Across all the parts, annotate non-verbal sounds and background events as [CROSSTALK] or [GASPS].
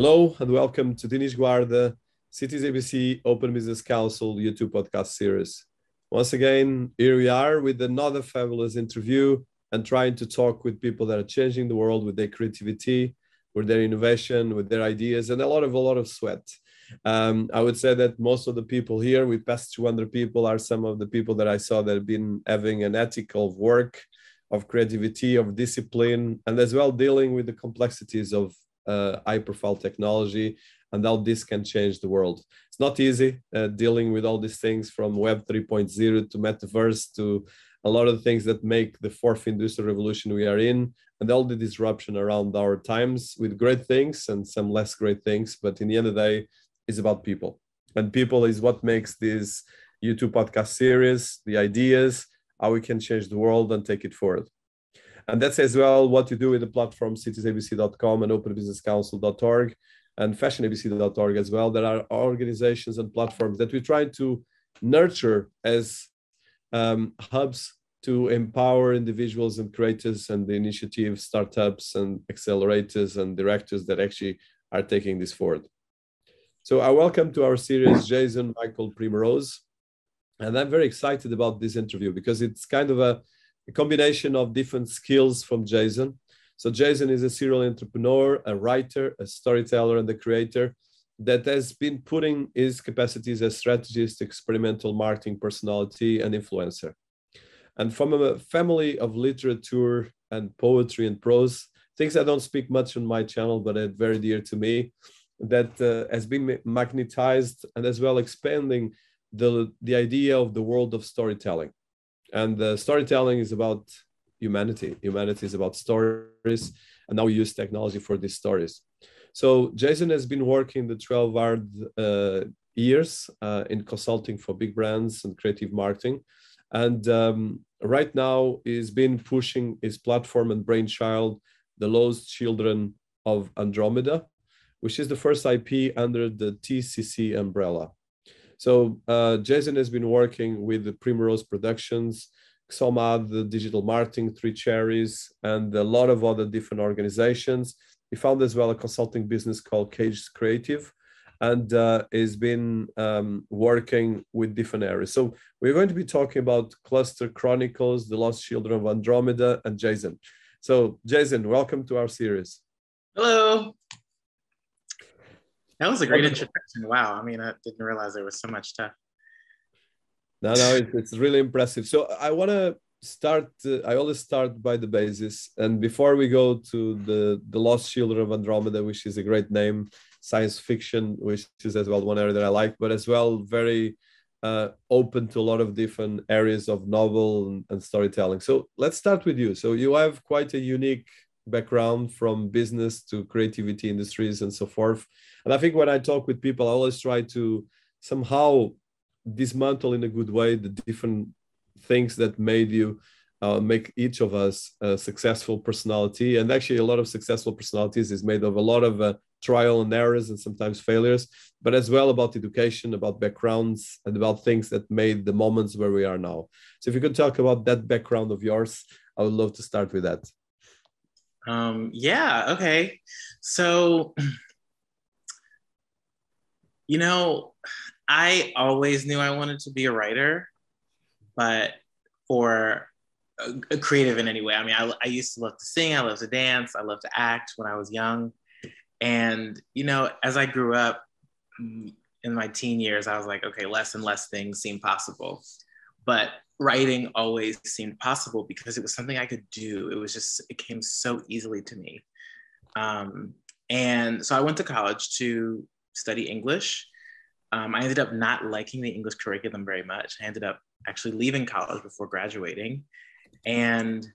Hello and welcome to Dinis Guarda, Cities ABC Open Business Council YouTube podcast series. Once again, here we are with another fabulous interview and trying to talk with people that are changing the world with their creativity, with their innovation, with their ideas, and a lot of a lot of sweat. Um, I would say that most of the people here, we passed 200 people, are some of the people that I saw that have been having an ethical work, of creativity, of discipline, and as well dealing with the complexities of high profile technology and how this can change the world. It's not easy uh, dealing with all these things from Web 3.0 to metaverse to a lot of the things that make the fourth industrial revolution we are in and all the disruption around our times with great things and some less great things. But in the end of the day, it's about people. And people is what makes this YouTube podcast series, the ideas, how we can change the world and take it forward. And that's as well what you do with the platform citiesabc.com and openbusinesscouncil.org and fashionabc.org as well. There are organizations and platforms that we try to nurture as um, hubs to empower individuals and creators and the initiative startups and accelerators and directors that actually are taking this forward. So I welcome to our series Jason Michael Primrose. And I'm very excited about this interview because it's kind of a, a combination of different skills from Jason. So Jason is a serial entrepreneur, a writer, a storyteller, and a creator that has been putting his capacities as strategist, experimental marketing personality, and influencer. And from a family of literature and poetry and prose, things I don't speak much on my channel, but are very dear to me, that uh, has been magnetized and as well expanding the, the idea of the world of storytelling. And uh, storytelling is about humanity. Humanity is about stories, and now we use technology for these stories. So Jason has been working the 12 hard uh, years uh, in consulting for big brands and creative marketing. And um, right now he's been pushing his platform and brainchild, The Lost Children of Andromeda, which is the first IP under the TCC umbrella. So uh, Jason has been working with the Primrose Productions, Xomad, the digital marketing, Three Cherries, and a lot of other different organizations he founded as well a consulting business called Cage Creative and uh, has been um, working with different areas. So we're going to be talking about Cluster Chronicles, The Lost Children of Andromeda, and Jason. So Jason, welcome to our series. Hello. That was a great introduction. Wow. I mean, I didn't realize there was so much stuff. No, no, it's, it's really impressive. So I want to start uh, i always start by the basis and before we go to the the lost children of andromeda which is a great name science fiction which is as well one area that i like but as well very uh, open to a lot of different areas of novel and, and storytelling so let's start with you so you have quite a unique background from business to creativity industries and so forth and i think when i talk with people i always try to somehow dismantle in a good way the different things that made you uh, make each of us a successful personality. And actually, a lot of successful personalities is made of a lot of uh, trial and errors and sometimes failures, but as well about education, about backgrounds, and about things that made the moments where we are now. So, if you could talk about that background of yours, I would love to start with that. Um, yeah, okay. So, [CLEARS THROAT] you know, I always knew I wanted to be a writer but or a, a creative in any way. I mean, I, I used to love to sing, I love to dance, I love to act when I was young. And, you know, as I grew up in my teen years, I was like, okay, less and less things seem possible. But writing always seemed possible because it was something I could do. It was just, it came so easily to me. Um, and so I went to college to study English. Um, I ended up not liking the English curriculum very much. I ended up actually leaving college before graduating. And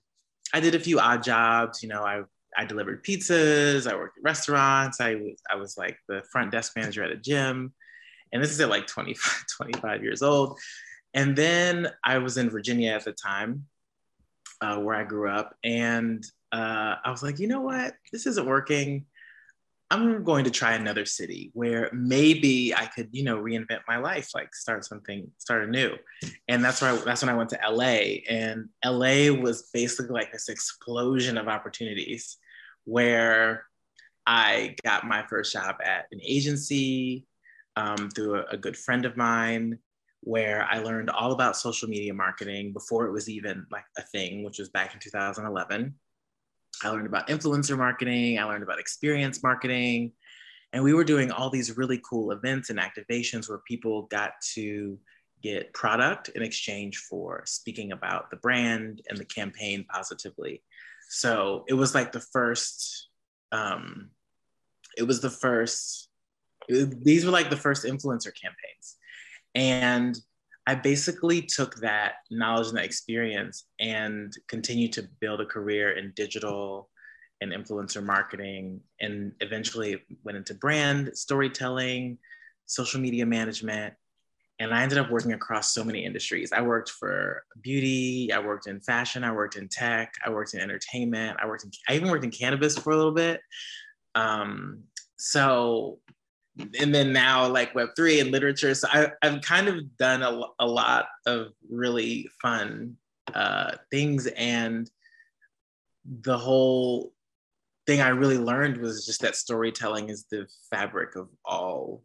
I did a few odd jobs. You know, I, I delivered pizzas, I worked at restaurants, I was, I was like the front desk manager at a gym. And this is at like 20, [LAUGHS] 25 years old. And then I was in Virginia at the time, uh, where I grew up. And uh, I was like, you know what? This isn't working. I'm going to try another city where maybe I could, you know, reinvent my life, like start something, start anew. And that's why that's when I went to LA. And LA was basically like this explosion of opportunities where I got my first job at an agency um, through a, a good friend of mine where I learned all about social media marketing before it was even like a thing, which was back in 2011. I learned about influencer marketing, I learned about experience marketing, and we were doing all these really cool events and activations where people got to get product in exchange for speaking about the brand and the campaign positively. So it was like the first, um, it was the first, it, these were like the first influencer campaigns. And I basically took that knowledge and that experience and continued to build a career in digital and influencer marketing, and eventually went into brand storytelling, social media management. And I ended up working across so many industries. I worked for beauty, I worked in fashion, I worked in tech, I worked in entertainment, I worked in, I even worked in cannabis for a little bit. Um, so and then now like web3 and literature. So I, have kind of done a, a lot of really fun uh, things and the whole thing i really learned was just that storytelling is the fabric of all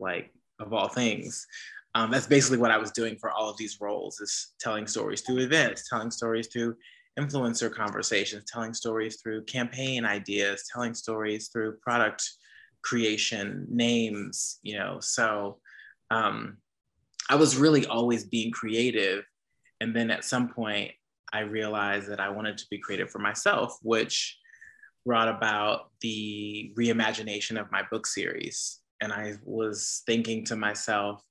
like of all things. Um, that's basically what i was doing for all of these roles is telling stories through events telling stories through influencer conversations telling stories through campaign ideas telling stories through product creation, names, you know. So um, I was really always being creative. And then at some point, I realized that I wanted to be creative for myself, which brought about the reimagination of my book series. And I was thinking to myself,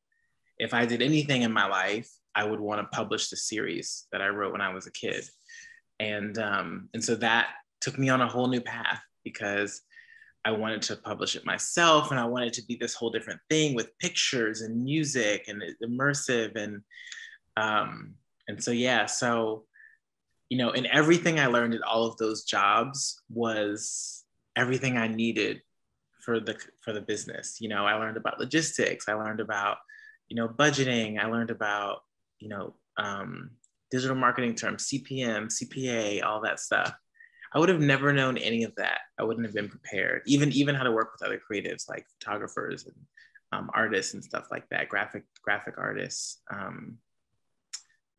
if I did anything in my life, I would want to publish the series that I wrote when I was a kid. And, um, and so that took me on a whole new path because I wanted to publish it myself and I wanted to be this whole different thing with pictures and music and immersive and um and so yeah so you know and everything I learned at all of those jobs was everything I needed for the for the business. You know I learned about logistics I learned about you know budgeting I learned about you know um, digital marketing terms CPM CPA all that stuff I would have never known any of that. I wouldn't have been prepared. Even even how to work with other creatives like photographers and um, artists and stuff like that, graphic graphic artists. Um,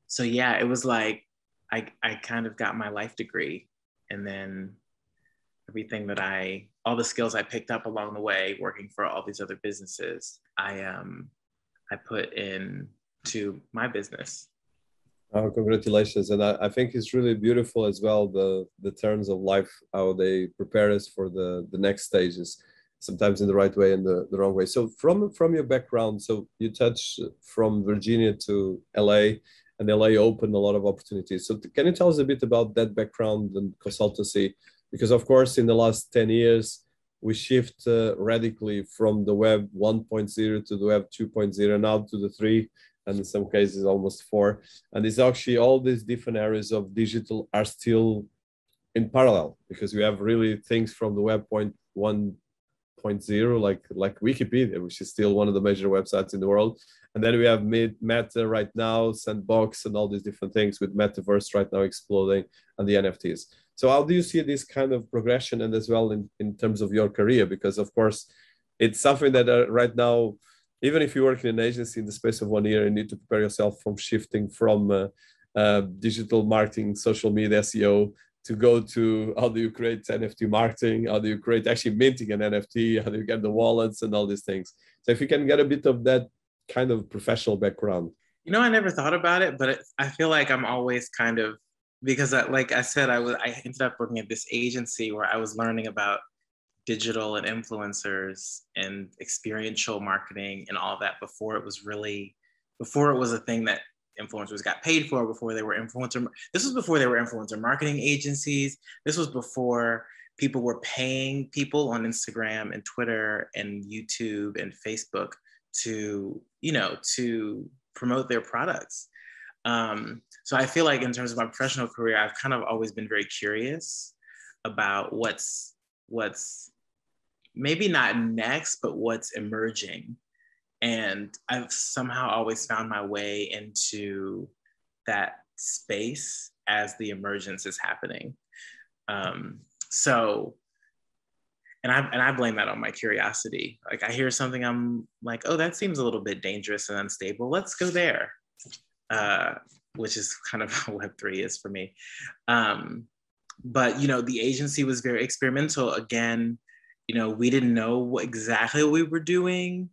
so yeah, it was like I I kind of got my life degree, and then everything that I all the skills I picked up along the way working for all these other businesses, I um I put in to my business Oh, congratulations! And I, I, think it's really beautiful as well the the terms of life how they prepare us for the the next stages, sometimes in the right way and the, the wrong way. So from from your background, so you touch from Virginia to LA, and LA opened a lot of opportunities. So can you tell us a bit about that background and consultancy? Because of course, in the last ten years, we shift uh, radically from the web 1.0 to the web 2.0 now to the 3 and in some cases almost four. And it's actually all these different areas of digital are still in parallel because we have really things from the web point one point zero, like like Wikipedia, which is still one of the major websites in the world. And then we have Meta right now, Sandbox, and all these different things with Metaverse right now exploding and the NFTs. So how do you see this kind of progression and as well in, in terms of your career? Because of course, it's something that uh, right now even if you work in an agency in the space of one year, you need to prepare yourself from shifting from uh, uh, digital marketing, social media, SEO to go to how do you create NFT marketing? How do you create actually minting an NFT? How do you get the wallets and all these things? So if you can get a bit of that kind of professional background. You know, I never thought about it, but it, I feel like I'm always kind of because, I, like I said, I was I ended up working at this agency where I was learning about digital and influencers and experiential marketing and all that before it was really before it was a thing that influencers got paid for before they were influencer this was before they were influencer marketing agencies. This was before people were paying people on instagram and twitter and youtube and facebook to you know to promote their products. Um, so i feel like in terms of my professional career i've kind of always been very curious about what's what's maybe not next, but what's emerging. And I've somehow always found my way into that space as the emergence is happening. Um, so and I and I blame that on my curiosity. Like I hear something, I'm like, oh, that seems a little bit dangerous and unstable. Let's go there, uh, which is kind of [LAUGHS] how Web three is for me. Um, but you know, the agency was very experimental. Again, you know, we didn't know what, exactly what we were doing,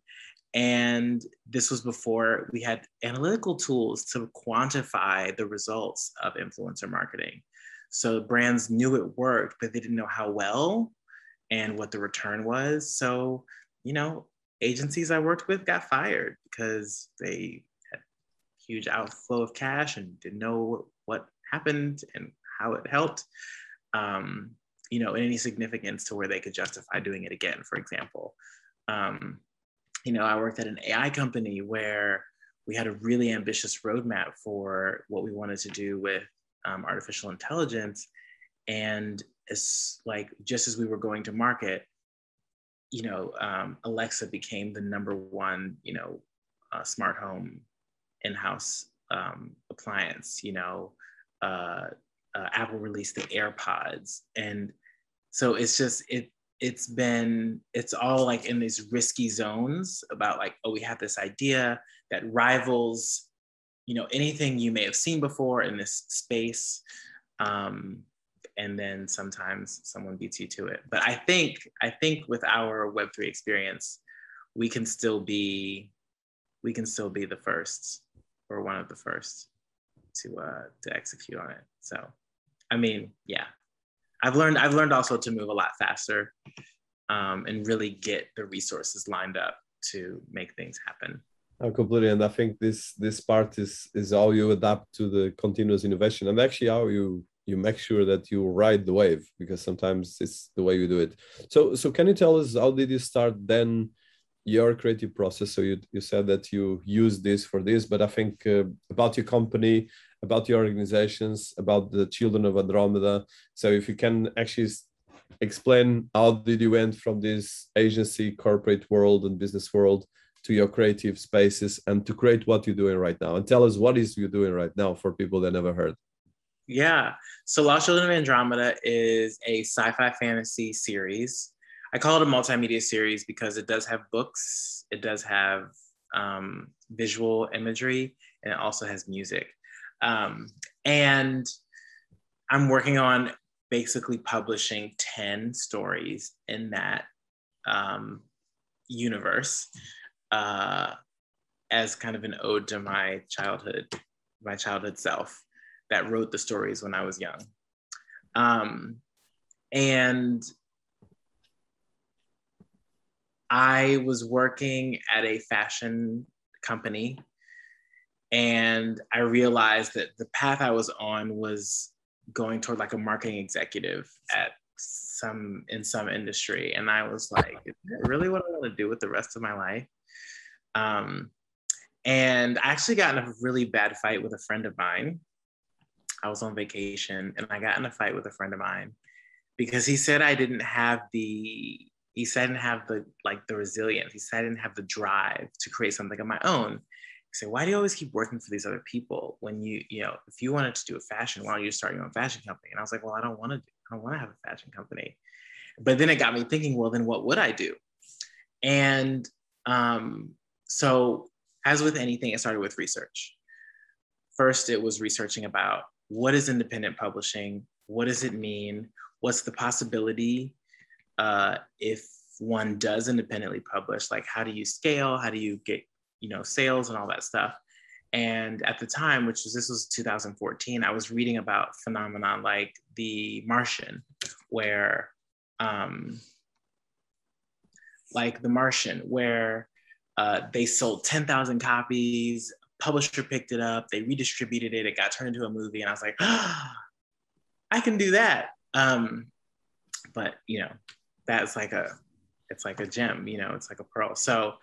and this was before we had analytical tools to quantify the results of influencer marketing. So brands knew it worked, but they didn't know how well and what the return was. So, you know, agencies I worked with got fired because they had huge outflow of cash and didn't know what happened and how it helped. Um, you know, in any significance to where they could justify doing it again, for example. Um, you know, I worked at an AI company where we had a really ambitious roadmap for what we wanted to do with um, artificial intelligence. And as like just as we were going to market, you know, um, Alexa became the number one, you know, uh, smart home in-house um, appliance. You know, uh, uh, Apple released the AirPods, and so it's just it. It's been it's all like in these risky zones about like oh we have this idea that rivals you know anything you may have seen before in this space. Um, and then sometimes someone beats you to it. But i think i think with our web3 experience we can still be we can still be the first or one of the first to uh to execute on it. So i mean yeah i've learned i've learned also to move a lot faster um, and really get the resources lined up to make things happen I completely, and I think this this part is is how you adapt to the continuous innovation, and actually how you you make sure that you ride the wave because sometimes it's the way you do it. So so can you tell us how did you start then your creative process? So you you said that you use this for this, but I think uh, about your company, about your organizations, about the Children of Andromeda. So if you can actually explain how did you went from this agency corporate world and business world to your creative spaces and to create what you're doing right now? And tell us what is you doing right now for people that never heard? Yeah. So lost children of andromeda is a sci-fi fantasy series. I call it a multimedia series because it does have books it does have um, visual imagery and it also has music um, and i'm working on basically publishing 10 stories in that um, universe uh, as kind of an ode to my childhood, my childhood self that wrote the stories when I was young. Um, and I was working at a fashion company and I realized that the path I was on was going toward like a marketing executive at some in some industry and I was like is that really what I want to do with the rest of my life um, and I actually got in a really bad fight with a friend of mine. I was on vacation and I got in a fight with a friend of mine because he said I didn't have the he said I didn't have the like the resilience. He said I didn't have the drive to create something of my own. Said, why do you always keep working for these other people when you, you know, if you wanted to do a fashion, why don't you start your own fashion company? And I was like, well, I don't want to do, I don't want to have a fashion company. But then it got me thinking, well, then what would I do? And um, so, as with anything, it started with research. First, it was researching about what is independent publishing? What does it mean? What's the possibility uh, if one does independently publish? Like, how do you scale? How do you get, you know, sales and all that stuff? And at the time, which was this was 2014, I was reading about phenomenon like the Martian, where, um, like the Martian, where uh, they sold 10,000 copies. Publisher picked it up. They redistributed it. It got turned into a movie, and I was like, oh, [GASPS] I can do that. Um, but you know, that's like a, it's like a gem. You know, it's like a pearl. So,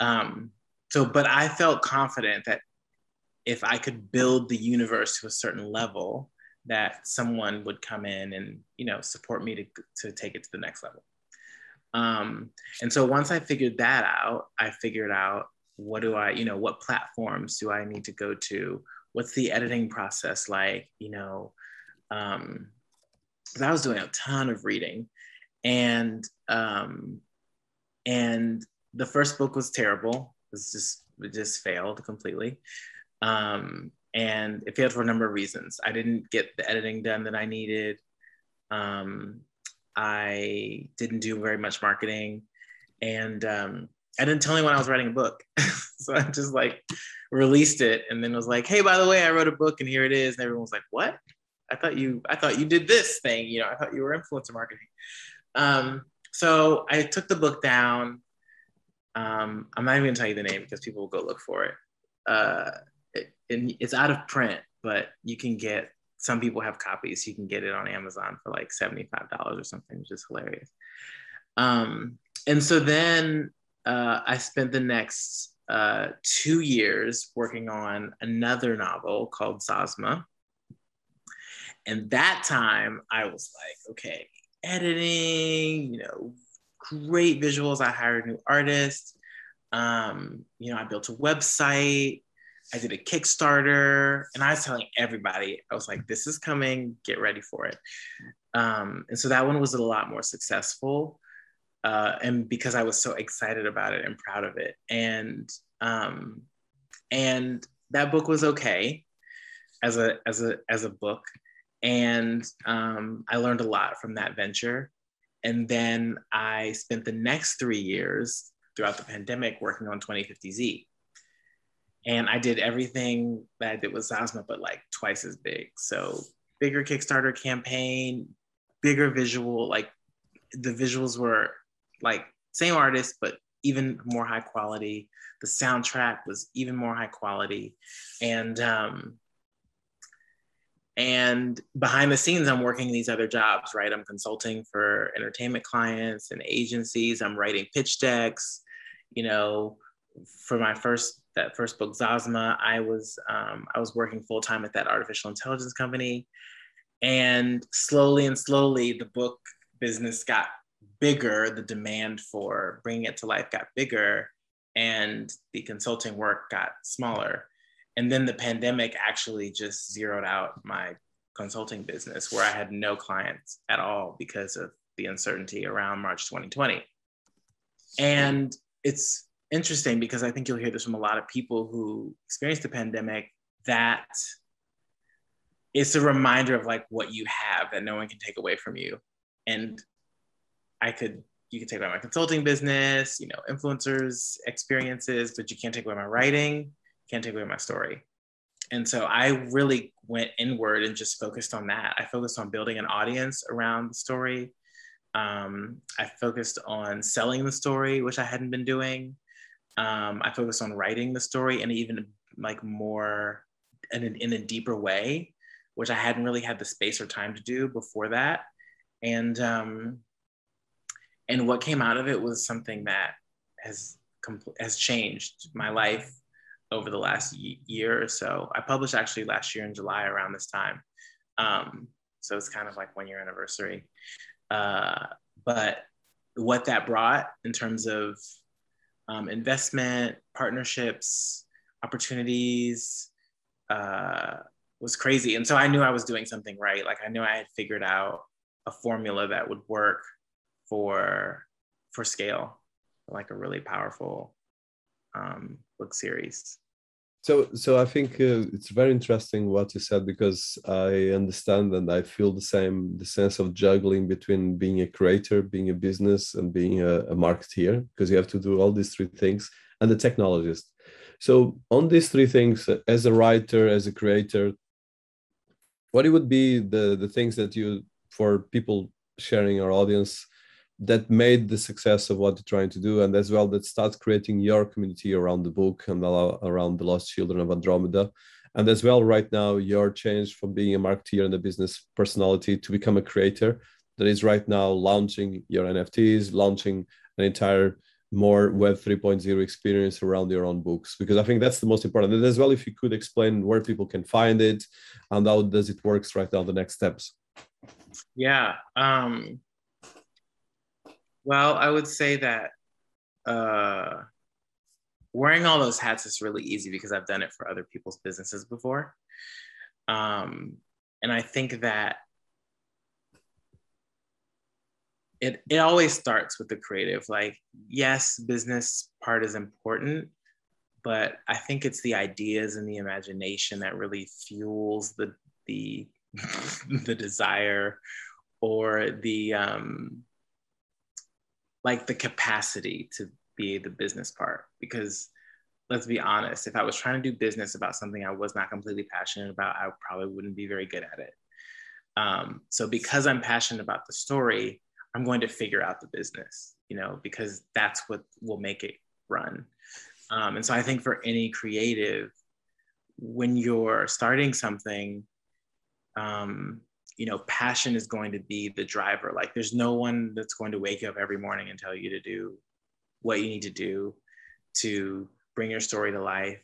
um, so, but I felt confident that if I could build the universe to a certain level, that someone would come in and you know support me to to take it to the next level. Um, and so once I figured that out, I figured out what do I, you know, what platforms do I need to go to? What's the editing process like? You know, um, I was doing a ton of reading and um, and the first book was terrible. It was just it just failed completely. Um, and it failed for a number of reasons. I didn't get the editing done that I needed. Um, I didn't do very much marketing, and um, I didn't tell anyone I was writing a book. [LAUGHS] so I just like released it, and then was like, "Hey, by the way, I wrote a book, and here it is." And everyone was like, "What? I thought you, I thought you did this thing. You know, I thought you were influencer marketing." Um, so I took the book down. Um, I'm not even gonna tell you the name because people will go look for it. Uh, it, it. It's out of print, but you can get some people have copies. You can get it on Amazon for like $75 or something, which is hilarious. Um, and so then uh, I spent the next uh, two years working on another novel called Zazma. And that time I was like, okay, editing, you know, great visuals. I hired new artists. Um, you know, I built a website. I did a Kickstarter and I was telling everybody, I was like, this is coming, get ready for it. Um, and so that one was a lot more successful. Uh, and because I was so excited about it and proud of it. And um, and that book was okay as a as a as a book. And um, I learned a lot from that venture. And then I spent the next three years throughout the pandemic working on 2050Z and I did everything that I did with Zazma, but like twice as big. So bigger Kickstarter campaign, bigger visual, like the visuals were like same artist, but even more high quality. The soundtrack was even more high quality. And um, and behind the scenes, I'm working these other jobs, right? I'm consulting for entertainment clients and agencies. I'm writing pitch decks, you know, for my first that first book Zazma, I was um, I was working full time at that artificial intelligence company, and slowly and slowly the book business got bigger. The demand for bringing it to life got bigger, and the consulting work got smaller. And then the pandemic actually just zeroed out my consulting business, where I had no clients at all because of the uncertainty around March 2020. And it's interesting because I think you'll hear this from a lot of people who experienced the pandemic that it's a reminder of like what you have that no one can take away from you. And I could, you can take away my consulting business, you know, influencers, experiences, but you can't take away my writing, can't take away my story. And so I really went inward and just focused on that. I focused on building an audience around the story. Um, I focused on selling the story, which I hadn't been doing. Um, I focused on writing the story and even like more in in a deeper way, which I hadn't really had the space or time to do before that. And um, and what came out of it was something that has has changed my life over the last year or so. I published actually last year in July around this time, um, so it's kind of like one year anniversary. Uh, but what that brought in terms of um, investment, partnerships, opportunities uh, was crazy. And so I knew I was doing something right. Like I knew I had figured out a formula that would work for for scale, like a really powerful um, book series. So, so I think uh, it's very interesting what you said because I understand and I feel the same the sense of juggling between being a creator, being a business, and being a, a marketeer because you have to do all these three things and the technologist. So, on these three things, uh, as a writer, as a creator, what it would be the the things that you for people sharing our audience that made the success of what you're trying to do and as well that starts creating your community around the book and around the lost children of andromeda. And as well right now your change from being a marketeer and a business personality to become a creator that is right now launching your nfts launching an entire more web 3.0 experience around your own books. Because i think that's the most important. And as well if you could explain where people can find it and how does it works right now the next steps. Yeah um well, I would say that uh, wearing all those hats is really easy because I've done it for other people's businesses before. Um, and I think that it it always starts with the creative. Like, yes, business part is important, but I think it's the ideas and the imagination that really fuels the the [LAUGHS] the desire or the um like the capacity to be the business part because let's be honest if i was trying to do business about something i was not completely passionate about i probably wouldn't be very good at it um, so because i'm passionate about the story I'm going to figure out the business, you know, because that's what will make it run. Um, and so I think for any creative, when you're starting something, um, you know, passion is going to be the driver. Like there's no one that's going to wake you up every morning and tell you to do what you need to do to bring your story to life,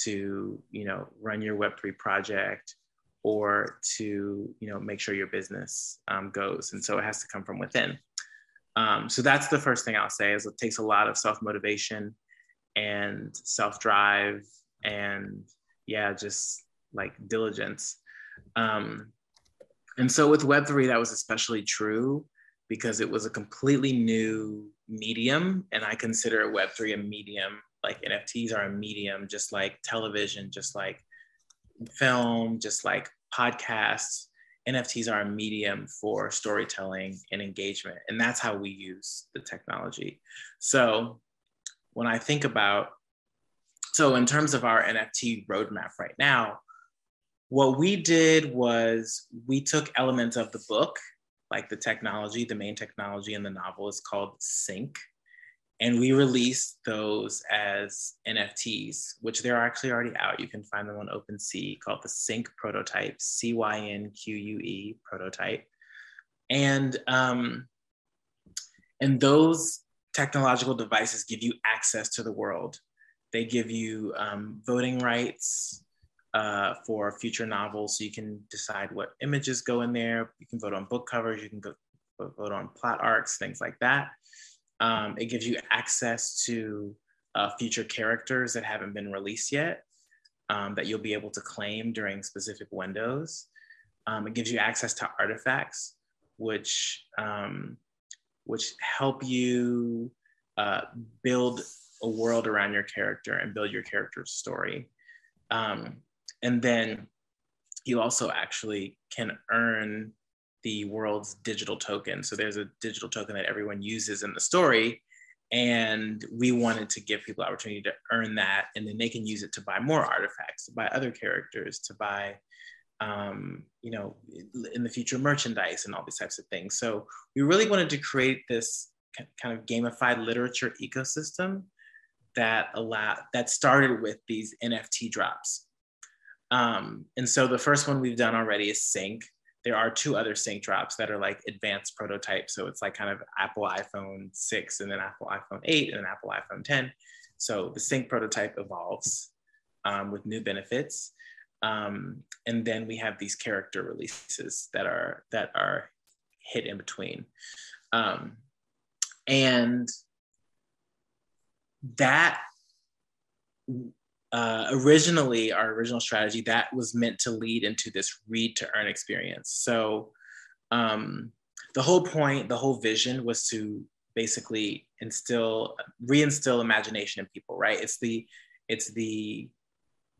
to, you know, run your Web3 project, or to you know make sure your business um, goes. And so it has to come from within. Um, so that's the first thing i'll say is it takes a lot of self-motivation and self-drive and yeah just like diligence. Um, and so with web3 that was especially true because it was a completely new medium and i consider web3 a medium like nfts are a medium just like television just like film, just like podcasts, NFTs are a medium for storytelling and engagement. And that's how we use the technology. So when I think about, so in terms of our NFT roadmap right now, what we did was we took elements of the book, like the technology, the main technology in the novel is called Cynque and we released those as NFTs, which they're actually already out. You can find them on OpenSea called the Cynque Prototype, C Y N Q U E prototype, and um, and those technological devices give you access to the world. They give you um, voting rights uh, for future novels, so you can decide what images go in there. You can vote on book covers. You can go vote on plot arcs, things like that. Um, it gives you access to uh, future characters that haven't been released yet um, that you'll be able to claim during specific windows. Um, it gives you access to artifacts, which um, which help you uh, build a world around your character and build your character's story. Um, and then you also actually can earn the world's digital token. So there's a digital token that everyone uses in the story. And we wanted to give people opportunity to earn that, and then they can use it to buy more artifacts, to buy other characters, to buy, um, you know, in the future merchandise and all these types of things. So we really wanted to create this kind of gamified literature ecosystem that allow that started with these NFT drops. Um, and so the first one we've done already is Cynque, there are two other Cynque drops that are like advanced prototypes. So it's like kind of Apple iPhone 6 and then Apple iPhone 8 and then Apple iPhone 10. So the Cynque prototype evolves um, with new benefits. Um, and then we have these character releases that are that are hit in between. Um, and that uh, originally our original strategy that was meant to lead into this read to earn experience. So um, the whole point the whole vision was to basically instill reinstill imagination in people right? It's the it's the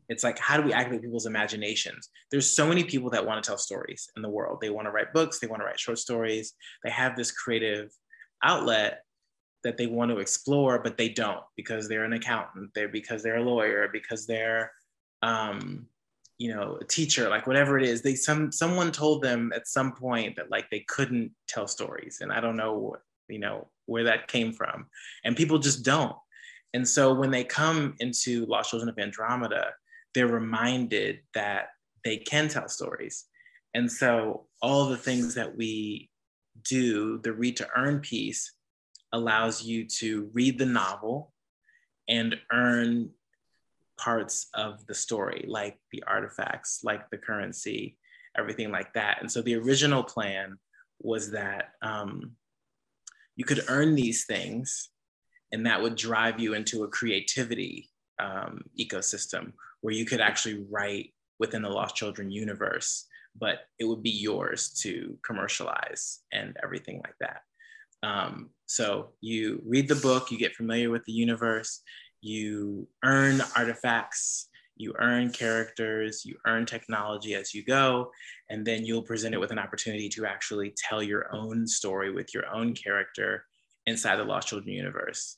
it's like how do we activate people's imaginations? There's so many people that want to tell stories in the world. They want to write books they want to write short stories. They have this creative outlet that they want to explore, but they don't because they're an accountant, they're because they're a lawyer, because they're um, you know, a teacher, like whatever it is. They some someone told them at some point that like they couldn't tell stories. And I don't know, you know, where that came from. And people just don't. And so when they come into Lost Children of Andromeda, they're reminded that they can tell stories. And so all the things that we do, the read to earn piece, allows you to read the novel and earn parts of the story, like the artifacts, like the currency, everything like that. And so the original plan was that um, you could earn these things, and that would drive you into a creativity um, ecosystem where you could actually write within the Lost Children universe, but it would be yours to commercialize and everything like that. Um, so you read the book, you get familiar with the universe, you earn artifacts, you earn characters, you earn technology as you go, and then you'll present it with an opportunity to actually tell your own story with your own character inside the Lost Children universe.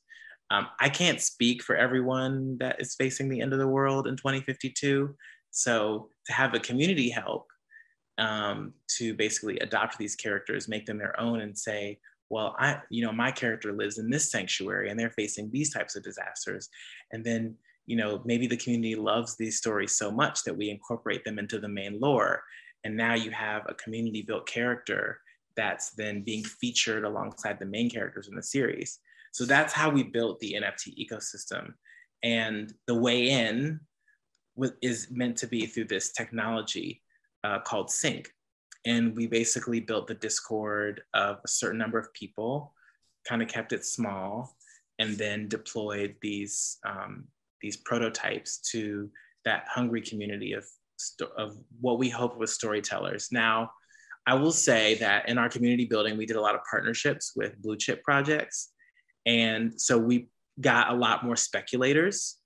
Um, I can't speak for everyone that is facing the end of the world in 2052. So to have a community help um, to basically adopt these characters, make them their own, and say, well, I, you know, my character lives in this sanctuary and they're facing these types of disasters. And then, you know, maybe the community loves these stories so much that we incorporate them into the main lore. And now you have a community built character that's then being featured alongside the main characters in the series. So that's how we built the NFT ecosystem. And the way in is meant to be through this technology uh, called Cynque. And we basically built the Discord of a certain number of people, kind of kept it small, and then deployed these, um, these prototypes to that hungry community of, of what we hope was storytellers. Now, I will say that in our community building, we did a lot of partnerships with blue chip projects. And so we got a lot more speculators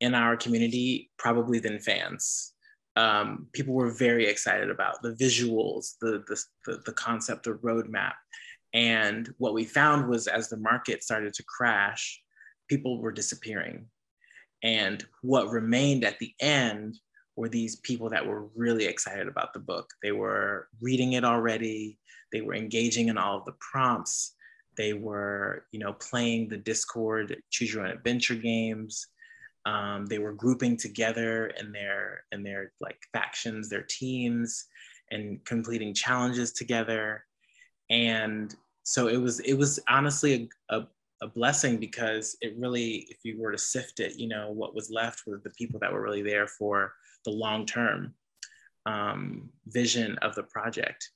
in our community, probably than fans. Um, people were very excited about the visuals, the, the, the, the concept, the roadmap. And what we found was as the market started to crash, people were disappearing. And what remained at the end were these people that were really excited about the book. They were reading it already, they were engaging in all of the prompts, they were, you know, playing the Discord choose your own adventure games. Um, they were grouping together in their in their like factions, their teams, and completing challenges together. And so it was it was honestly a, a, a blessing because it really, if you were to sift it, you know, what was left was the people that were really there for the long term um, vision of the project.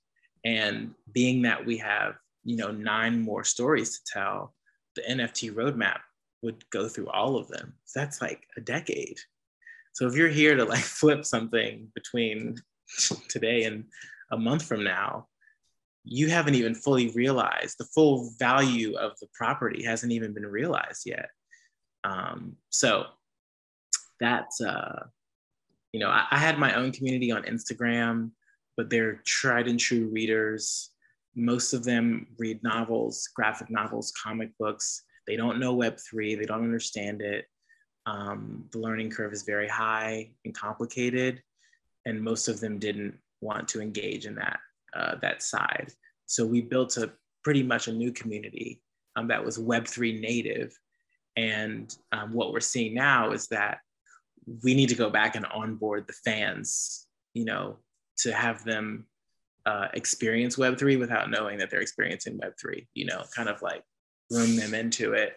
And being that we have, you know, nine more stories to tell, the NFT roadmap would go through all of them. So that's like a decade. So if you're here to like [LAUGHS] flip something between [LAUGHS] today and a month from now, you haven't even fully realized the full value of the property hasn't even been realized yet. Um, so that's uh, you know, I, I had my own community on Instagram, but they're tried and true readers. Most of them read novels, graphic novels, comic books. They don't know Web3, they don't understand it. Um, the learning curve is very high and complicated, and most of them didn't want to engage in that, uh, that side. So we built a pretty much a new community um, that was Web3 native. And um, what we're seeing now is that we need to go back and onboard the fans, you know, to have them uh, experience Web3 without knowing that they're experiencing Web3, you know, kind of like room them into it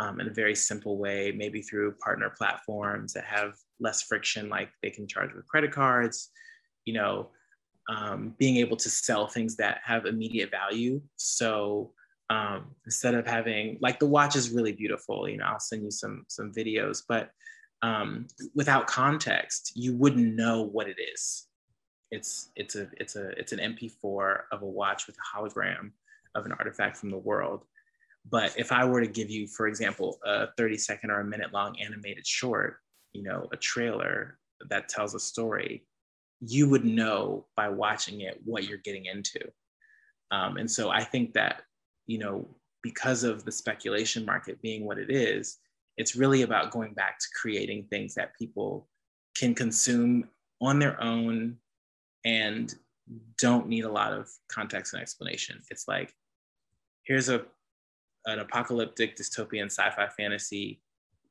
um, in a very simple way, maybe through partner platforms that have less friction, like they can charge with credit cards, you know, um, being able to sell things that have immediate value. So um, instead of having like the watch is really beautiful, you know, I'll send you some some videos, but um, without context, you wouldn't know what it is. It's it's a it's a it's an MP4 of a watch with a hologram of an artifact from the world. But if I were to give you, for example, a 30 second or a minute long animated short, you know, a trailer that tells a story, you would know by watching it what you're getting into. Um, and so I think that, you know, because of the speculation market being what it is, it's really about going back to creating things that people can consume on their own and don't need a lot of context and explanation. It's like, here's a an apocalyptic dystopian sci-fi fantasy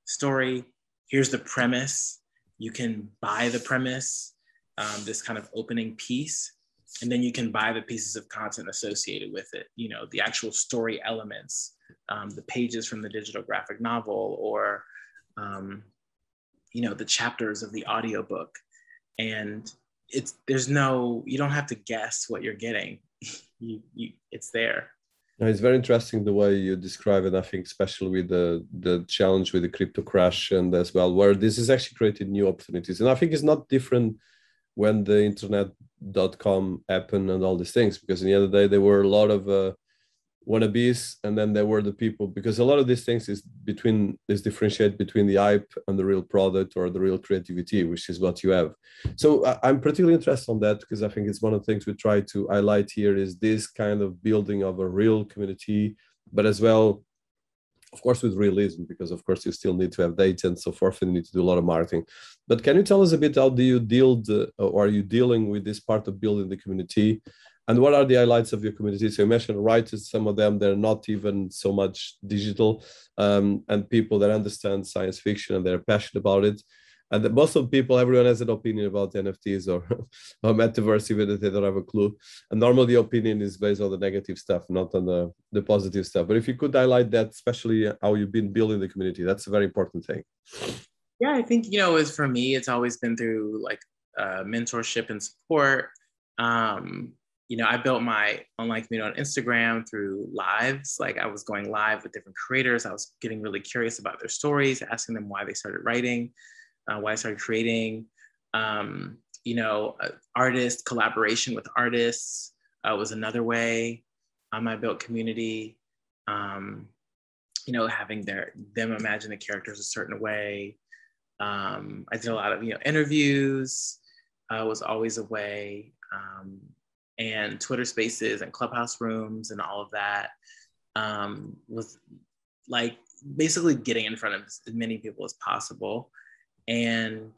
story. Here's the premise. You can buy the premise, um, this kind of opening piece, and then you can buy the pieces of content associated with it. You know, the actual story elements, um, the pages from the digital graphic novel or um, you know the chapters of the audiobook and it's there's no you don't have to guess what you're getting [LAUGHS] you, you it's there it's very interesting the way you describe it i think especially with the the challenge with the crypto crash and as well where this has actually created new opportunities. And i think it's not different when the internet.com happened and all these things because in the other day there were a lot of uh, wannabes and then there were the people because a lot of these things is between is differentiate between the hype and the real product or the real creativity which is what you have. So i'm particularly interested on that because i think it's one of the things we try to highlight here is this kind of building of a real community but as well of course with realism because of course you still need to have data and so forth and you need to do a lot of marketing. But can you tell us a bit how do you deal the, or are you dealing with this part of building the community and what are the highlights of your community? So you mentioned writers, some of them they're not even so much digital, um, and people that understand science fiction and they're passionate about it. And the, most of the people, everyone has an opinion about NFTs or, [LAUGHS] or metaverse, even if they don't have a clue. And normally the opinion is based on the negative stuff, not on the, the positive stuff. But if you could highlight that, especially how you've been building the community, that's a very important thing. Yeah, I think, you know, as for me, it's always been through like uh, mentorship and support. Um, you know, I built my online community on Instagram through lives. Like I was going live with different creators. I was getting really curious about their stories, asking them why they started writing, uh, why I started creating. Um, you know, uh, artist collaboration with artists uh, was another way um, I built community. Um, you know, having their them imagine the characters a certain way. Um, I did a lot of you know interviews. Uh, was always a way. Um, and Twitter Spaces and Clubhouse rooms and all of that um, was like basically getting in front of as many people as possible and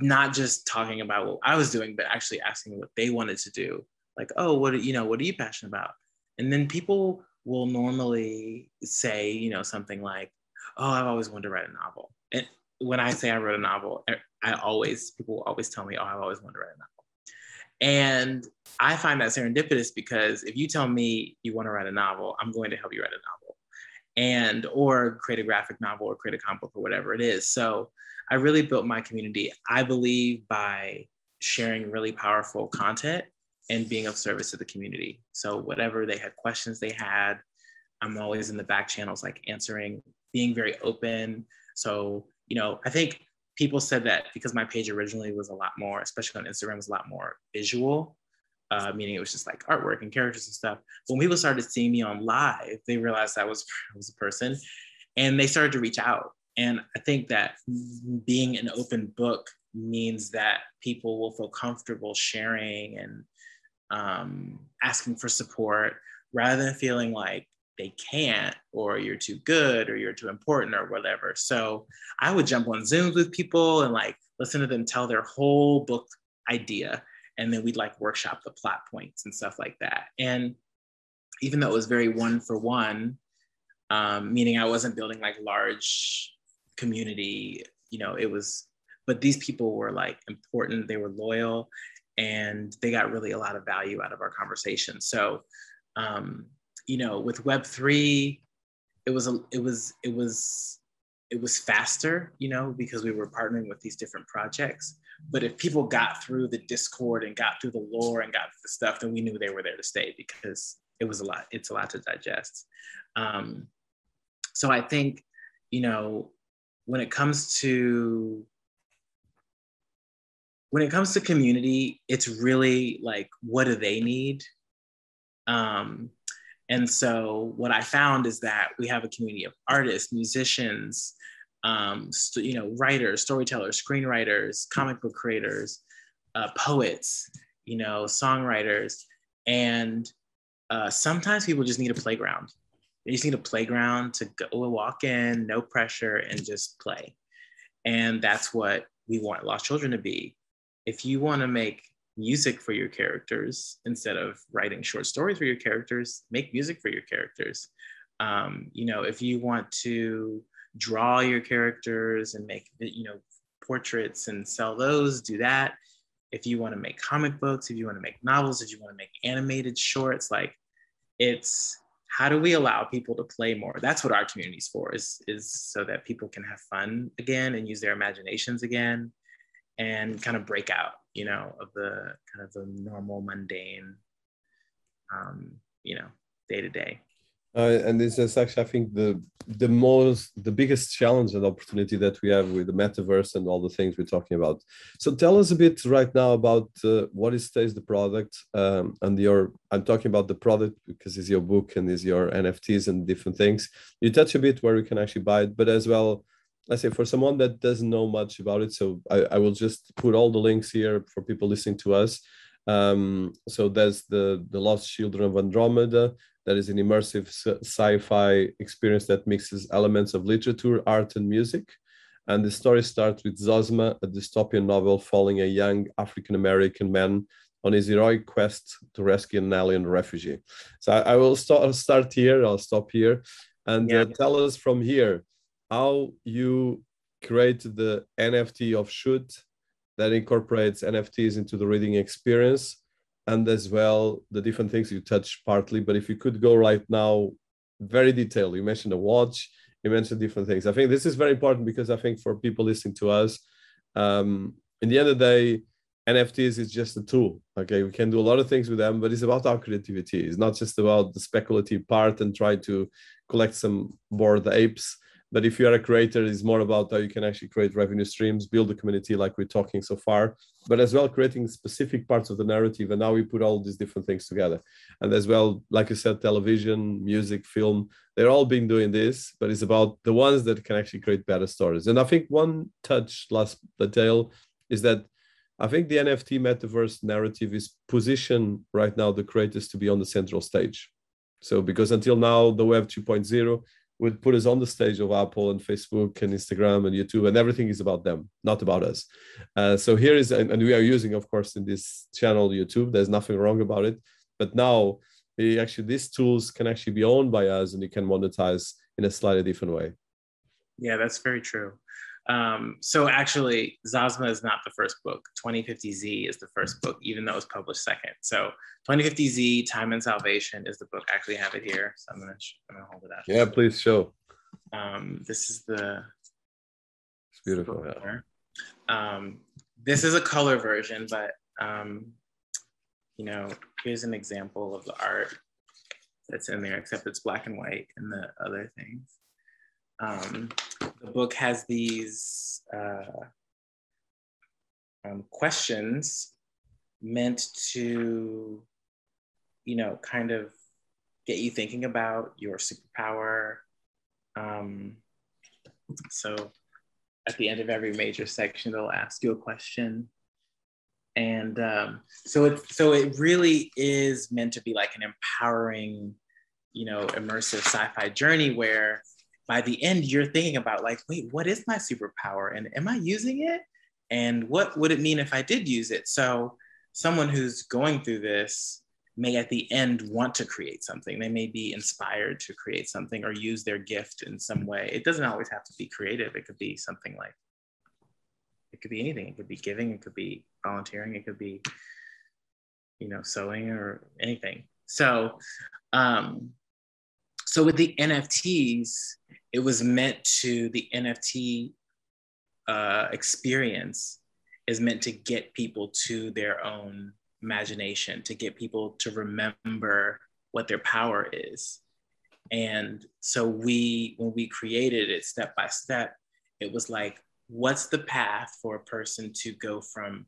not just talking about what I was doing, but actually asking what they wanted to do. Like, oh, what you know, what are you passionate about? And then people will normally say, you know, something like, oh, I've always wanted to write a novel. And when I say I wrote a novel, I always people always tell me, oh, I've always wanted to write a novel. And I find that serendipitous because if you tell me you want to write a novel, I'm going to help you write a novel and or create a graphic novel or create a comic book or whatever it is. So I really built my community, I believe, by sharing really powerful content and being of service to the community. So whatever they had questions they had, I'm always in the back channels like answering, being very open. So, you know, I think people said that because my page originally was a lot more, especially on Instagram, was a lot more visual, uh, meaning it was just like artwork and characters and stuff. When people started seeing me on live, they realized I was, [LAUGHS] I was a person and they started to reach out. And I think that being an open book means that people will feel comfortable sharing and um, asking for support rather than feeling like they can't or you're too good or you're too important or whatever. So i would jump on zooms with people and like listen to them tell their whole book idea and then we'd like workshop the plot points and stuff like that. And even though it was very one for one um, meaning i wasn't building like large community you know it was but these people were like important they were loyal and they got really a lot of value out of our conversation. So um, you know, with Web3, it was a, it was it was it was faster, you know, because we were partnering with these different projects. But if people got through the Discord and got through the lore and got the stuff, then we knew they were there to stay because it was a lot. It's a lot to digest. Um, so I think, you know, when it comes to when it comes to community, it's really like what do they need? Um, and so what I found is that we have a community of artists, musicians, um, st- you know, writers, storytellers, screenwriters, comic book creators, uh, poets, you know, songwriters, and uh, sometimes people just need a playground. They just need a playground to go walk in, no pressure, and just play. And that's what we want Lost Children to be. If you want to make music for your characters instead of writing short stories for your characters make music for your characters. Um, you know if you want to draw your characters and make you know portraits and sell those do that. If you want to make comic books if you want to make novels if you want to make animated shorts like it's how do we allow people to play more? That's what our community's for is is so that people can have fun again and use their imaginations again and kind of break out you know, of the kind of the normal mundane, um, you know, day to day. And this is actually, I think, the the most the biggest challenge and opportunity that we have with the metaverse and all the things we're talking about. So tell us a bit right now about uh, what is Stays the product um, and your. I'm talking about the product because it's your book and is your NFTs and different things. You touch a bit where you can actually buy it, but as well, let's say for someone that doesn't know much about it, so I, I will just put all the links here for people listening to us. Um, so there's the the Lost Children of Andromeda that is an immersive sci-fi experience that mixes elements of literature, art, and music. And the story starts with Zosma, a dystopian novel following a young African-American man on his heroic quest to rescue an alien refugee. So I, I will start, start here, I'll stop here, and uh, yeah. uh, tell us from here how you create the NFT of Shoot that incorporates NFTs into the reading experience and as well the different things you touched partly. But if you could go right now very detailed. You mentioned a watch you mentioned different things. I think this is very important because i think for people listening to us um, in the end of the day nfts is just a tool okay? We can do a lot of things with them but it's about our creativity. It's not just about the speculative part and try to collect some bored apes but if you are a creator, it's more about how you can actually create revenue streams, build a community like we're talking so far, but as well creating specific parts of the narrative. And now we put all these different things together. And as well, like you said, television, music, film, they're all been doing this, but it's about the ones that can actually create better stories. And I think one touch, last detail, is that I think the NFT metaverse narrative is positioned right now the creators to be on the central stage. So because until now, the Web 2.0 would put us on the stage of Apple and Facebook and Instagram and YouTube, and everything is about them, not about us. Uh, so here is, and, and, we are using, of course, in this channel YouTube. There's nothing wrong about it, but now actually these tools can actually be owned by us, and you can monetize in a slightly different way. Yeah, that's very true. Um, so actually, Zosma is not the first book. 2050Z is the first book, even though it was published second. So 2050Z, Time and Salvation is the book. I actually have it here, so I'm gonna, I'm gonna hold it up. Yeah, please show. Um, this is the. It's beautiful. Yeah. Um, this is a color version, but um, you know, here's an example of the art that's in there, except it's black and white and the other things. Um, book has these uh, um, questions meant to, you know, kind of get you thinking about your superpower. Um, so at the end of every major section, they'll ask you a question. And um, so it so it really is meant to be like an empowering, you know, immersive sci-fi journey where by the end you're thinking about like wait what is my superpower? And am i using it? And what would it mean if i did use it? So someone who's going through this may at the end want to create something. They may be inspired to create something or use their gift in some way. It doesn't always have to be creative. It could be something like it could be anything. It could be giving. It could be volunteering. It could be you know sewing or anything. So um so with the nfts it was meant to the NFT uh, experience is meant to get people to their own imagination, to get people to remember what their power is. And so we, when we created it step by step, it was like, what's the path for a person to go from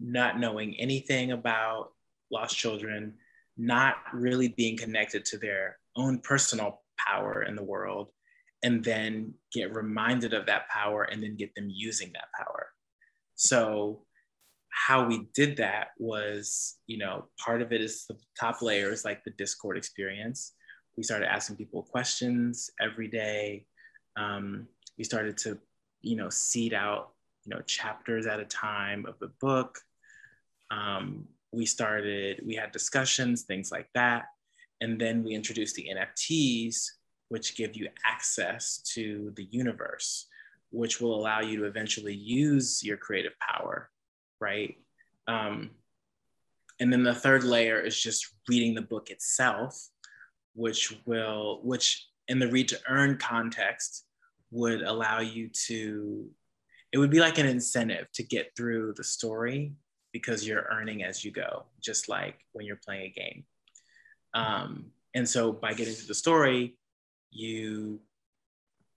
not knowing anything about lost children, not really being connected to their own personal power in the world, and then get reminded of that power and then get them using that power. So how we did that was, you know, part of it is the top layers like the Discord experience. We started asking people questions every day. Um, we started to, you know, seed out, you know, chapters at a time of the book. Um, we started, we had discussions, things like that. And then we introduce the NFTs, which give you access to the universe, which will allow you to eventually use your creative power, right? Um, and then the third layer is just reading the book itself, which will, which in the read to earn context would allow you to, it would be like an incentive to get through the story because you're earning as you go, just like when you're playing a game. Um, and so by getting to the story, you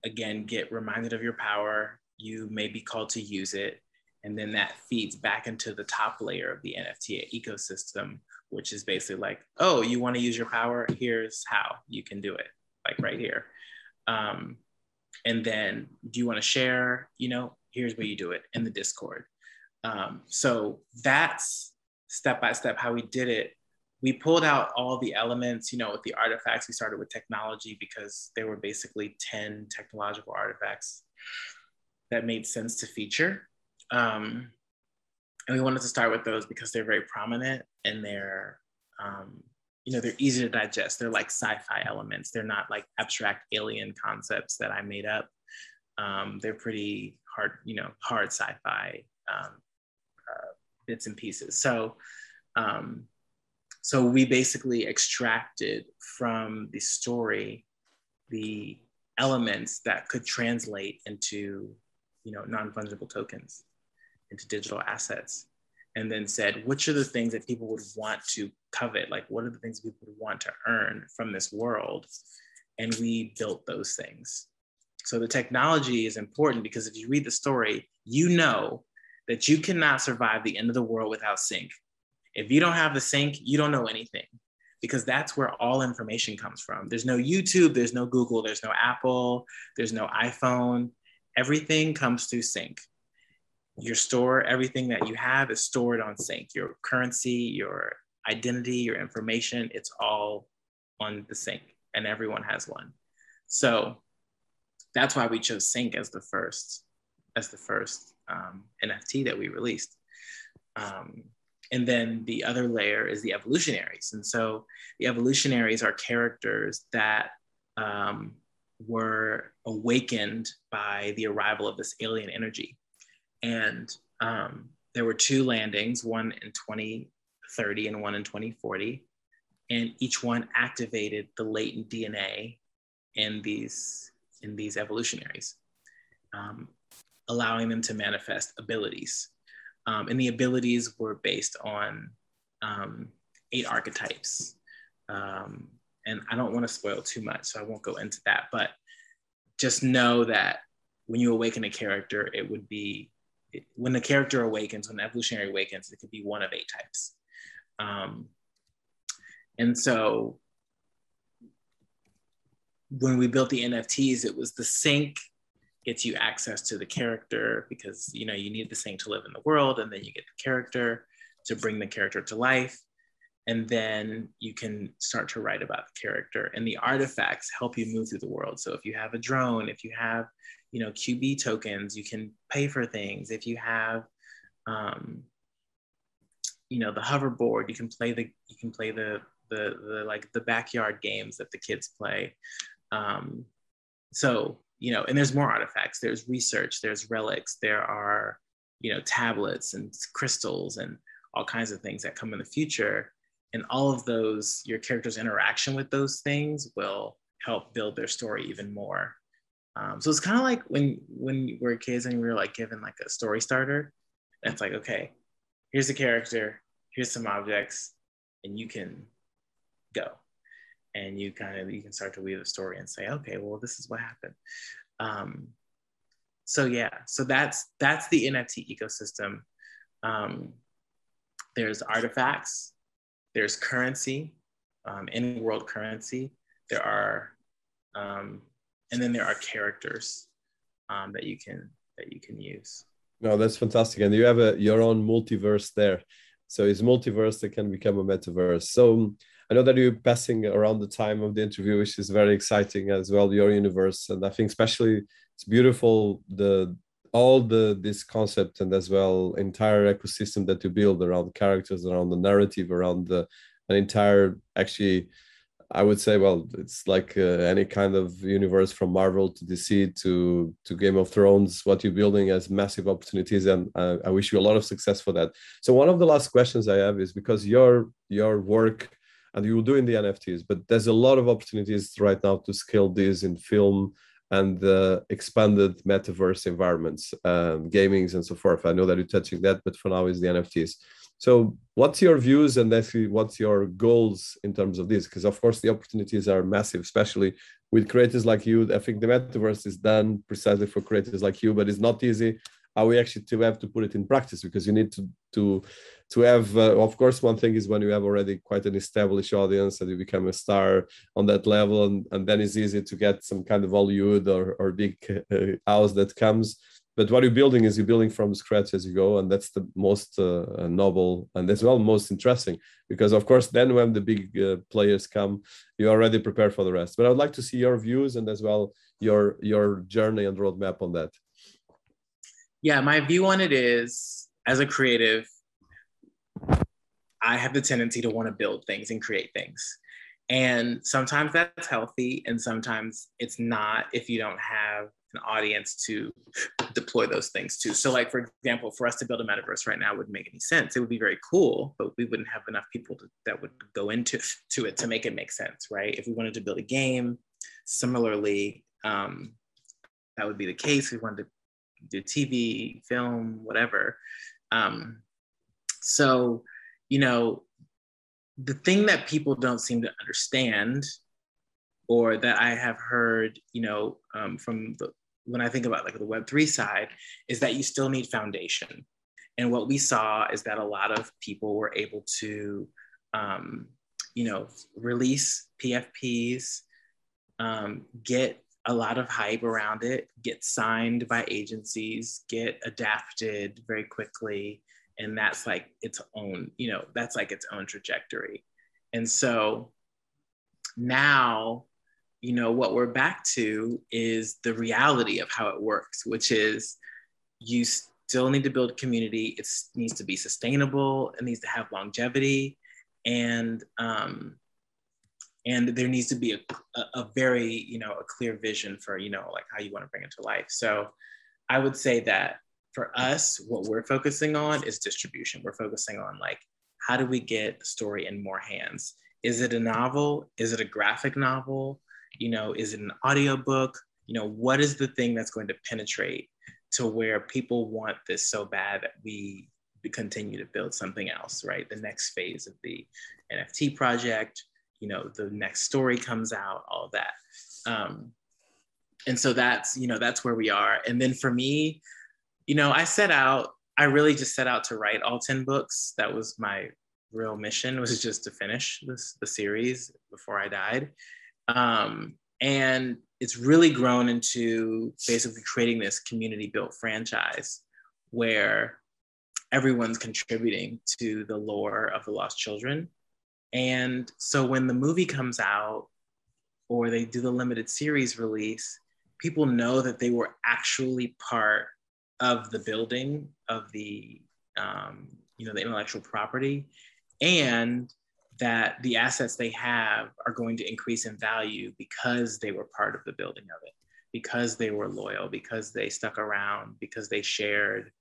again get reminded of your power. You may be called to use it. And then that feeds back into the top layer of the NFT ecosystem, which is basically like, oh, you want to use your power? Here's how you can do it, like right here. Um, and then do you want to share? You know, here's where you do it in the Discord. Um, so that's step by step how we did it. We pulled out all the elements, you know, with the artifacts. We started with technology because there were basically 10 technological artifacts that made sense to feature. Um, and we wanted to start with those because they're very prominent and they're, um, you know, they're easy to digest. They're like sci-fi elements. They're not like abstract alien concepts that I made up. Um, they're pretty hard, you know, hard sci-fi um, uh, bits and pieces. So, um, so we basically extracted from the story the elements that could translate into, you know, non-fungible tokens, into digital assets, and then said which are the things that people would want to covet, like what are the things people would want to earn from this world, and we built those things. So the technology is important because if you read the story, you know that you cannot survive the end of the world without Cynque. If you don't have the Cynque, you don't know anything because that's where all information comes from. There's no YouTube, there's no Google, there's no Apple, there's no iPhone. Everything comes through Cynque. Your store, everything that you have is stored on Cynque. Your currency, your identity, your information, it's all on the Cynque, and everyone has one. So that's why we chose Cynque as the first, as the first um, NFT that we released. Um, and then the other layer is the evolutionaries. And so the evolutionaries are characters that um, were awakened by the arrival of this alien energy. And um, there were two landings, one in 2030 and one in 2040. And each one activated the latent DNA in these, in these evolutionaries, um, allowing them to manifest abilities. Um, and the abilities were based on um, eight archetypes. Um, and I don't want to spoil too much, so I won't go into that. But just know that when you awaken a character, it would be when the character awakens, when the evolutionary awakens, it could be one of eight types. Um, and so when we built the NFTs, it was the Cynque gets you access to the character because you know you need the Cynque to live in the world and then you get the character to bring the character to life and then you can start to write about the character. And the artifacts help you move through the world. So if you have a drone if you have you know qb tokens you can pay for things. If you have um, you know the hoverboard you can play the you can play the the, the like the backyard games that the kids play. Um, so you know, and there's more artifacts. There's research, there's relics, there are, you know, tablets and crystals and all kinds of things that come in the future. And all of those, your character's interaction with those things will help build their story even more. Um, so it's kind of like when when we were kids and we were like given like a story starter. It's like, okay, here's a character, here's some objects, and you can go and you kind of you can start to weave a story and say okay well this is what happened. Um, so yeah so that's that's the nft ecosystem. Um, there's artifacts there's currency um, in world currency. There are um, and then there are characters um, that you can that you can use. No that's fantastic. And you have a your own multiverse there. So it's multiverse that can become a metaverse. So I know that you're passing around the time of the interview, which is very exciting as well. Your universe, and I think especially it's beautiful the all the this concept and as well entire ecosystem that you build around characters, around the narrative, around the an entire actually. I would say, well, it's like uh, any kind of universe from Marvel to DC to to Game of Thrones. What you're building has massive opportunities, and uh, I wish you a lot of success for that. So, one of the last questions I have is because your your work and you will do in the NFTs. But there's a lot of opportunities right now to scale this in film and the expanded metaverse environments, um, gamings and so forth. I know that you're touching that, but for now is the NFTs. So, what's your views and actually what's your goals in terms of this? Because of course the opportunities are massive, especially with creators like you. I think the metaverse is done precisely for creators like you, but it's not easy. How we actually to have to put it in practice because you need to to to have. Uh, of course, one thing is when you have already quite an established audience and you become a star on that level, and, and then it's easy to get some kind of Hollywood or or big uh, house that comes. But what you're building is you're building from scratch as you go and that's the most uh, noble and as well most interesting. Because of course then when the big uh, players come you're already prepared for the rest. But i'd like to see your views and as well your your journey and roadmap on that. Yeah my view on it is as a creative i have the tendency to want to build things and create things and sometimes that's healthy and sometimes it's not if you don't have an audience to deploy those things to. So, like for example, for us to build a metaverse right now wouldn't make any sense. It would be very cool, but we wouldn't have enough people to, that would go into to it to make it make sense, right? If we wanted to build a game, similarly, um, that would be the case. We wanted to do TV, film, whatever. Um, so, you know, the thing that people don't seem to understand or that I have heard, you know, um, from the, when I think about like the Web3 side, is that you still need foundation. And what we saw is that a lot of people were able to, um, you know, release PFPs, um, get a lot of hype around it, get signed by agencies, get adapted very quickly. And that's like its own, you know, that's like its own trajectory. And so now you know, what we're back to is the reality of how it works, which is you still need to build community. It needs to be sustainable. It needs to have longevity, and um, and there needs to be a, a, a very you know a clear vision for you know like how you want to bring it to life. So I would say that for us, what we're focusing on is distribution. We're focusing on like how do we get the story in more hands? Is it a novel? Is it a graphic novel? you know is it an audiobook you know what is the thing that's going to penetrate to where people want this so bad that we continue to build something else right the next phase of the nft project you know the next story comes out all that um, and so that's you know that's where we are and then for me you know i set out i really just set out to write all 10 books that was my real mission was just to finish this the series before i died um, and it's really grown into basically creating this community built franchise where everyone's contributing to the lore of the lost children. And so when the movie comes out or they do the limited series release, people know that they were actually part of the building of the um, you know the intellectual property and that the assets they have are going to increase in value because they were part of the building of it, because they were loyal, because they stuck around, because they shared,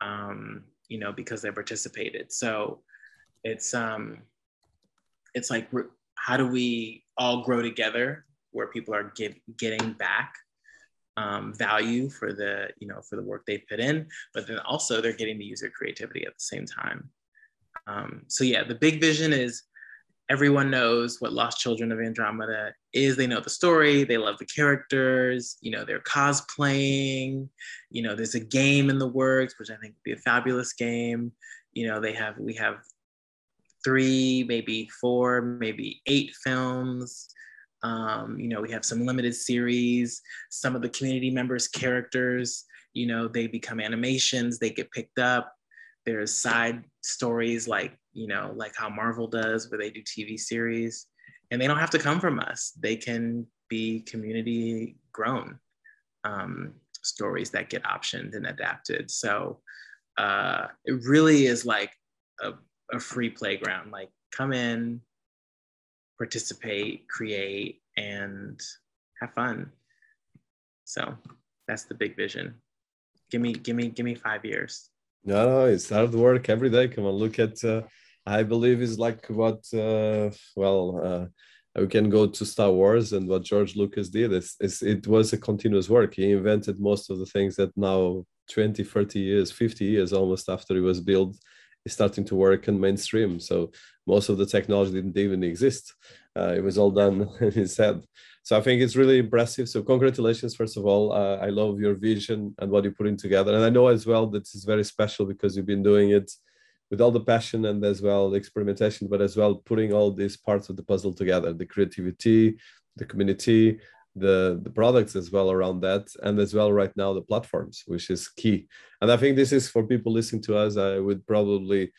um, you know, because they participated. So it's um, it's like how do we all grow together where people are get, getting back um, value for the you know for the work they put in, but then also they're getting to use their creativity at the same time. Um, so yeah, the big vision is everyone knows what Lost Children of Andromeda is. They know the story, they love the characters, you know, they're cosplaying, you know, there's a game in the works, which I think would be a fabulous game. You know, they have, we have three, maybe four, maybe eight films. Um, you know, we have some limited series. Some of the community members' characters, you know, they become animations, they get picked up. There's side stories like you know, like how Marvel does, where they do TV series, and they don't have to come from us. They can be community grown um, stories that get optioned and adapted. So uh, it really is like a, a free playground. Like come in, participate, create, and have fun. So that's the big vision. Give me, give me, give me five years. No, no, it's hard work every day. Come on, look at uh, I believe is like what uh, well uh, we can go to Star Wars and what George Lucas did is, is it was a continuous work. He invented most of the things that now 20, 30 years, 50 years almost after he was built is starting to work and mainstream. So most of the technology didn't even exist. Uh, it was all done [LAUGHS] in his head. So I think it's really impressive. So congratulations, first of all. Uh, I love your vision and what you're putting together. And I know as well that it's very special because you've been doing it with all the passion and as well the experimentation, but as well putting all these parts of the puzzle together, the creativity, the community, the, the products as well around that, and as well right now the platforms, which is key. And I think this is for people listening to us, I would probably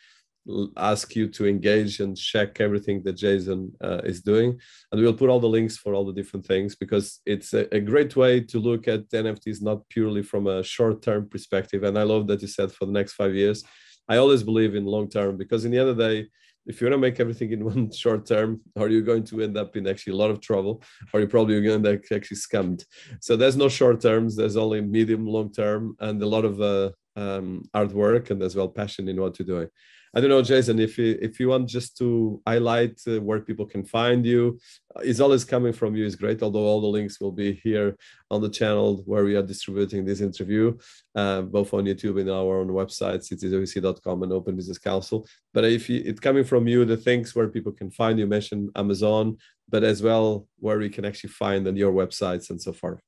ask you to engage and check everything that Jason uh, is doing. And we'll put all the links for all the different things because it's a, a, great way to look at NFTs not purely from a short term perspective. And I love that you said for the next five years. I always believe in long term because in the end of the day, if you want to make everything in [LAUGHS] one short term, are you going to end up in actually a lot of trouble, or you're probably going to actually scammed. So there's no short terms. There's only medium, long term, and a lot of uh, um, hard work and as well passion in what you're doing. I don't know, Jason, if you if you want just to highlight uh, where people can find you, uh, it's always coming from you is great. Although all the links will be here on the channel where we are distributing this interview, uh, both on YouTube and our own website, citiesabc.com and Open Business Council. But if you, it's coming from you, the things where people can find you, mention Amazon, but as well where we can actually find on your websites and so forth.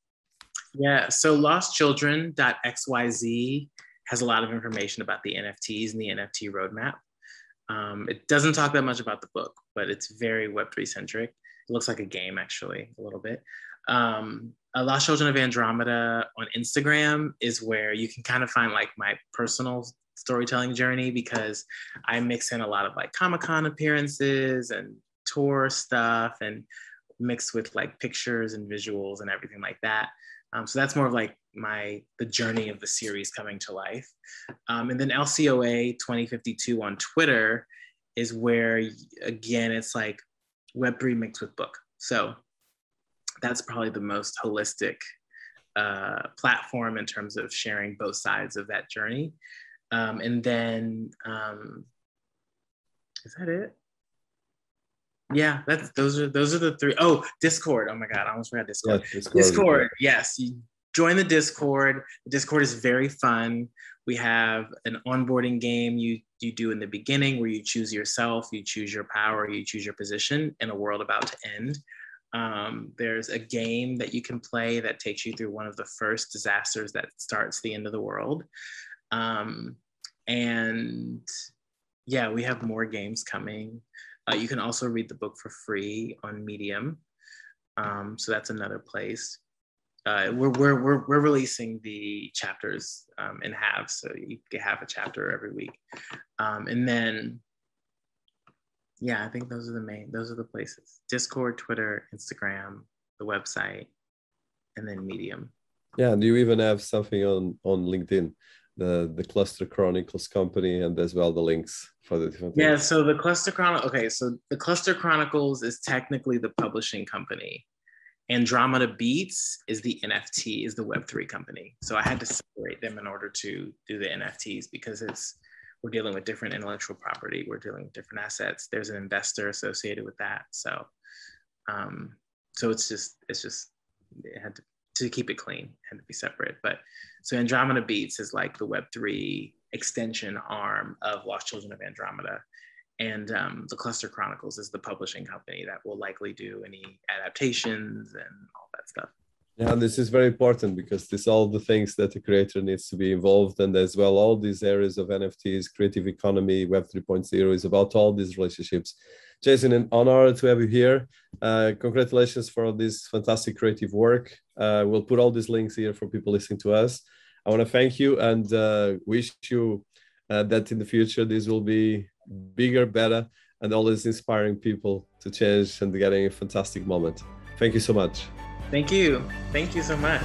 Yeah, so lostchildren.xyz has a lot of information about the NFTs and the NFT roadmap. Um, it doesn't talk that much about the book, but it's very Web3 centric. It looks like a game, actually, a little bit. Um, Lost Children of Andromeda on Instagram is where you can kind of find like my personal storytelling journey because I mix in a lot of like Comic Con appearances and tour stuff and mixed with like pictures and visuals and everything like that. Um, so that's more of like my the journey of the series coming to life. Um, and then LCOA 2052 on Twitter is where again it's like Web3 mixed with book. So that's probably the most holistic uh, platform in terms of sharing both sides of that journey. Um, and then um, is that it? Yeah, that's those are those are the three. Oh, Discord. Oh my god, I almost forgot Discord. Yeah, Discord. Discord. Yes, you join the Discord. The Discord is very fun. We have an onboarding game you you do in the beginning where you choose yourself, you choose your power, you choose your position in a world about to end. Um, there's a game that you can play that takes you through one of the first disasters that starts the end of the world. Um, and yeah, we have more games coming. Uh, you can also read the book for free on Medium. Um, so that's another place. Uh, we're, we're, we're, we're releasing the chapters um, in halves. So you get half a chapter every week. Um, and then, yeah, I think those are the main, those are the places. Discord, Twitter, Instagram, the website, and then Medium. Yeah, and you even have something on, on LinkedIn the the cluster chronicles company and as well the links for the different things. yeah so the cluster chronicle okay so the cluster chronicles is technically the publishing company andromeda beats is the nft is the web3 company so i had to separate them in order to do the nfts because it's we're dealing with different intellectual property we're dealing with different assets there's an investor associated with that so um so it's just it's just it had to to keep it clean had to be separate. But so Andromeda Beats is like the Web3 extension arm of Lost Children of Andromeda. And um, the Cluster Chronicles is the publishing company that will likely do any adaptations and all that stuff. Yeah, this is very important because this all the things that the creator needs to be involved and as well all these areas of NFTs, creative economy, Web 3.0 is about all these relationships Jason, an honor to have you here. Uh, congratulations for all this fantastic creative work. Uh, we'll put all these links here for people listening to us. I want to thank you and uh, wish you uh, that in the future this will be bigger, better, and always inspiring people to change and getting a fantastic moment. Thank you so much. Thank you. Thank you so much.